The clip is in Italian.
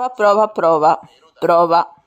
Prova, prova, prova, prova.